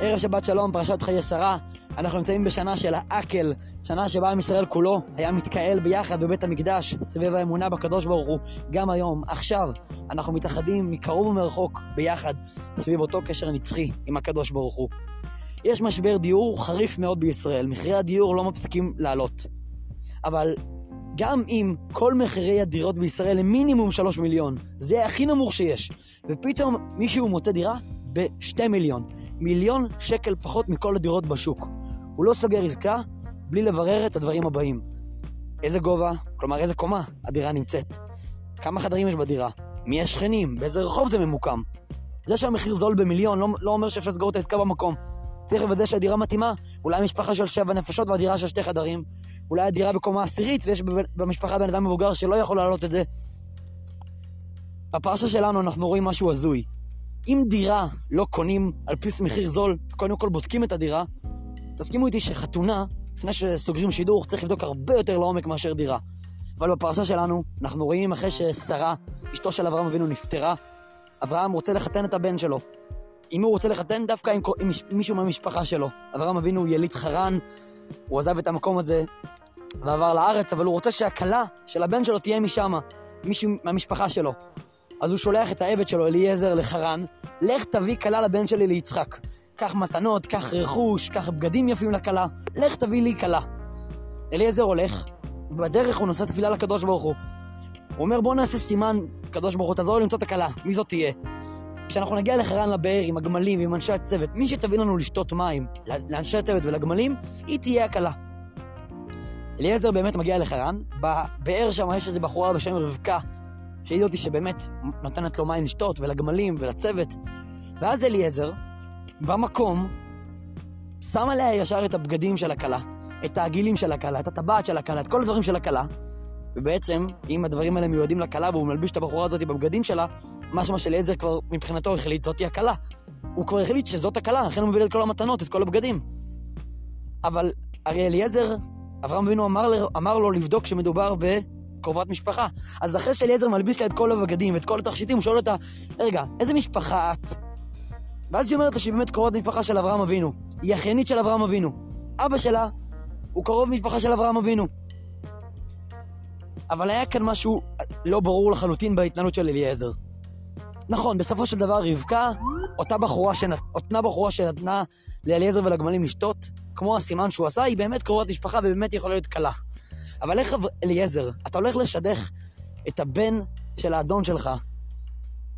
ערב שבת שלום, פרשת חיי שרה. אנחנו נמצאים בשנה של האקל, שנה שבה עם ישראל כולו היה מתקהל ביחד בבית המקדש, סביב האמונה בקדוש ברוך הוא. גם היום, עכשיו, אנחנו מתאחדים מקרוב ומרחוק ביחד, סביב אותו קשר נצחי עם הקדוש ברוך הוא. יש משבר דיור חריף מאוד בישראל, מחירי הדיור לא מפסיקים לעלות. אבל גם אם כל מחירי הדירות בישראל הם מינימום 3 מיליון, זה הכי נמוך שיש, ופתאום מישהו מוצא דירה ב-2 מיליון, מיליון שקל פחות מכל הדירות בשוק. הוא לא סוגר עסקה בלי לברר את הדברים הבאים. איזה גובה, כלומר איזה קומה הדירה נמצאת. כמה חדרים יש בדירה, מי השכנים, באיזה רחוב זה ממוקם. זה שהמחיר זול במיליון לא, לא אומר שאפשר לסגור את העסקה במקום. צריך לוודא שהדירה מתאימה. אולי משפחה של שבע נפשות והדירה של שתי חדרים. אולי הדירה בקומה עשירית ויש במשפחה בן אדם מבוגר שלא יכול להעלות את זה. בפרשה שלנו אנחנו רואים משהו הזוי. אם דירה לא קונים על פי מחיר זול, קודם כל בודקים את הדירה, תסכימו איתי שחתונה, לפני שסוגרים שידור, צריך לבדוק הרבה יותר לעומק מאשר דירה. אבל בפרשה שלנו, אנחנו רואים אחרי ששרה, אשתו של אברהם אבינו, נפטרה, אברהם רוצה לחתן את הבן שלו. אם הוא רוצה לחתן, דווקא עם, עם מישהו מהמשפחה שלו. אברהם אבינו הוא יליד חרן, הוא עזב את המקום הזה ועבר לארץ, אבל הוא רוצה שהכלה של הבן שלו תהיה משם, מישהו מהמשפחה שלו. אז הוא שולח את העבד שלו, אליעזר, לחרן, לך תביא כלה לבן שלי ליצחק. קח מתנות, קח רכוש, קח בגדים יפים לכלה, לך תביא לי כלה. אליעזר הולך, בדרך הוא נושא תפילה לקדוש ברוך הוא. הוא אומר בוא נעשה סימן, קדוש ברוך הוא, תעזור לי למצוא את הכלה, מי זאת תהיה? כשאנחנו נגיע לחרן לבאר עם הגמלים ועם אנשי הצוות, מי שתביא לנו לשתות מים, לאנשי הצוות ולגמלים, היא תהיה הכלה. אליעזר באמת מגיע לחרן, בבאר שם יש איזו בחורה בשם רבקה, שהעיד אותי שבאמת נותנת לו מים לשתות ולגמלים ולצוות. ואז אליעזר, במקום, שם עליה ישר את הבגדים של הכלה, את העגילים של הכלה, את הטבעת של הכלה, את כל הדברים של הכלה, ובעצם, אם הדברים האלה מיועדים לכלה והוא מלביש את הבחורה הזאת בבגדים שלה, משמע שאליעזר כבר מבחינתו החליט, זאתי הכלה. הוא כבר החליט שזאת הכלה, לכן הוא מביא את כל המתנות, את כל הבגדים. אבל הרי אליעזר, אברהם אבינו אמר, אמר לו לבדוק שמדובר בקרובת משפחה. אז אחרי שאליעזר מלביש לה את כל הבגדים ואת כל התכשיטים, הוא שואל אותה, רגע, איזה משפחה את? ואז היא אומרת לו שהיא באמת קרובת משפחה של אברהם אבינו. היא אחיינית של אברהם אבינו. אבא שלה הוא קרוב משפחה של אברהם אבינו. אבל היה כאן משהו לא ברור לחלוטין בהתנהלות של אליעזר. נכון, בסופו של דבר רבקה, אותה בחורה, שנת, אותה בחורה שנתנה לאליעזר ולגמלים לשתות, כמו הסימן שהוא עשה, היא באמת קרובת משפחה ובאמת יכולה להיות קלה. אבל איך אליעזר, אתה הולך לשדך את הבן של האדון שלך,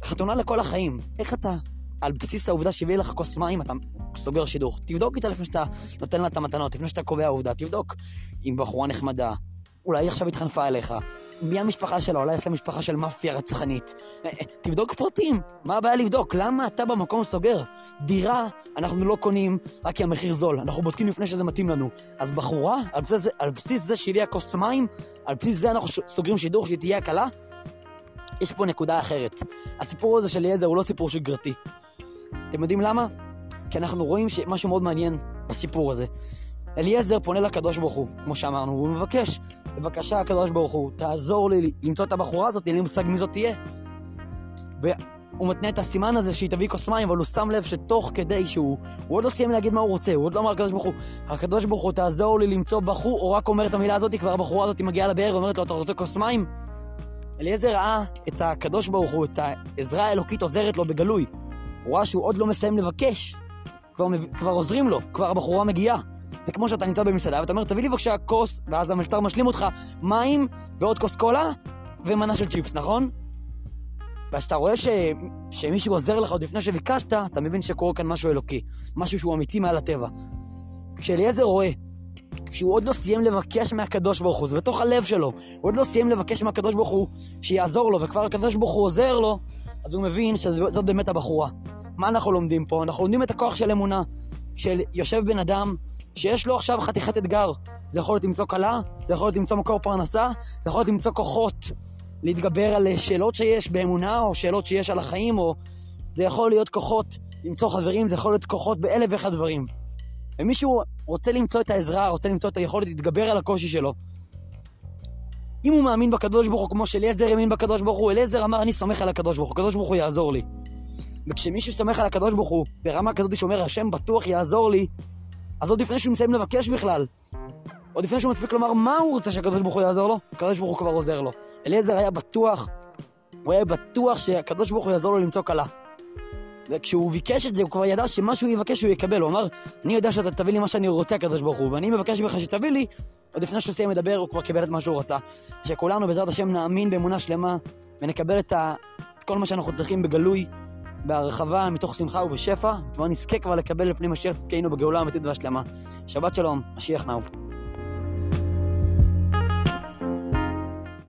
חתונה לכל החיים, איך אתה, על בסיס העובדה שהביא לך כוס מים, אתה סוגר שידור. תבדוק איתה לפני שאתה נותן לה את המתנות, לפני שאתה קובע עובדה, תבדוק אם בחורה נחמדה, אולי היא עכשיו התחנפה אליך, מי המשפחה שלה? אולי יש לה משפחה של מאפיה רצחנית. אה, אה, תבדוק פרטים, מה הבעיה לבדוק? למה אתה במקום סוגר? דירה אנחנו לא קונים רק כי המחיר זול, אנחנו בודקים לפני שזה מתאים לנו. אז בחורה, על בסיס, על בסיס זה שהיא כוס מים, על בסיס זה אנחנו סוגרים שידור שהיא תהיה הקלה? יש פה נקודה אחרת. הסיפור הזה של אליעזר הוא לא סיפור שגרתי. אתם יודעים למה? כי אנחנו רואים משהו מאוד מעניין בסיפור הזה. אליעזר פונה לקדוש ברוך הוא, כמו שאמרנו, והוא מבקש, בבקשה הקדוש ברוך הוא, תעזור לי למצוא את הבחורה הזאת, אין לי מושג מי זאת תהיה. והוא מתנה את הסימן הזה שהיא תביא כוס מים, אבל הוא שם לב שתוך כדי שהוא, הוא עוד לא סיים להגיד מה הוא רוצה, הוא עוד לא אמר לקדוש ברוך הוא, הקדוש ברוך הוא תעזור לי למצוא בחור, או רק אומר את המילה הזאת, כבר הבחורה הזאת מגיעה לבאר ואומרת לו, אתה רוצה כוס מים? אליעזר ראה את הקדוש ברוך הוא, את העזרה האלוקית עוזרת לו בגלוי. הוא ראה שהוא עוד לא מסיים לבקש, כבר, כבר עוזרים לו, כבר הבחורה מגיעה. זה כמו שאתה נמצא במסעדה ואתה אומר, תביא לי בבקשה כוס, ואז המלצר משלים אותך מים ועוד כוס קולה ומנה של צ'יפס, נכון? וכשאתה רואה ש... שמישהו עוזר לך עוד לפני שביקשת, אתה מבין שקורה כאן משהו אלוקי, משהו שהוא אמיתי מעל הטבע. כשאליעזר רואה כשהוא עוד לא סיים לבקש מהקדוש ברוך הוא, זה בתוך הלב שלו, הוא עוד לא סיים לבקש מהקדוש ברוך הוא שיעזור לו, וכבר הקדוש ברוך הוא עוזר לו, אז הוא מבין שזאת באמת הבחורה. מה אנחנו לומדים פה? אנחנו לומדים את הכוח של אמונה, של יושב בן אדם שיש לו עכשיו חתיכת אתגר. זה יכול להיות למצוא כלה, זה יכול להיות למצוא מקור פרנסה, זה יכול להיות למצוא כוחות להתגבר על שאלות שיש באמונה, או שאלות שיש על החיים, או זה יכול להיות כוחות למצוא חברים, זה יכול להיות כוחות באלף ואחד דברים. ומישהו רוצה למצוא את העזרה, רוצה למצוא את היכולת להתגבר על הקושי שלו. אם הוא מאמין בקדוש ברוך הוא כמו שאליעזר האמין בקדוש ברוך הוא, אליעזר אמר אני סומך על הקדוש ברוך הוא, הקדוש ברוך הוא יעזור לי. וכשמישהו סומך על הקדוש ברוך הוא ברמה כזאת שאומר, השם בטוח יעזור לי, אז עוד לפני שהוא מסיים לבקש בכלל, עוד לפני שהוא מספיק לומר מה הוא רוצה שהקדוש ברוך הוא יעזור לו, הקדוש ברוך הוא כבר עוזר לו. אליעזר היה בטוח, הוא היה בטוח שהקדוש ברוך הוא יעזור לו למצוא כלה. וכשהוא ביקש את זה, הוא כבר ידע שמה שהוא יבקש הוא יקבל. הוא אמר, אני יודע שאתה תביא לי מה שאני רוצה, הקדוש ברוך הוא, ואני מבקש ממך שתביא לי, עוד לפני שהוא סיים לדבר, הוא כבר קיבל את מה שהוא רצה. שכולנו בעזרת השם נאמין באמונה שלמה, ונקבל את, ה... את כל מה שאנחנו צריכים בגלוי, בהרחבה, מתוך שמחה ובשפע, כבר נזכה כבר לקבל לפני משיח צדקנו בגאולה האמיתית והשלמה. שבת שלום, משיח נאו.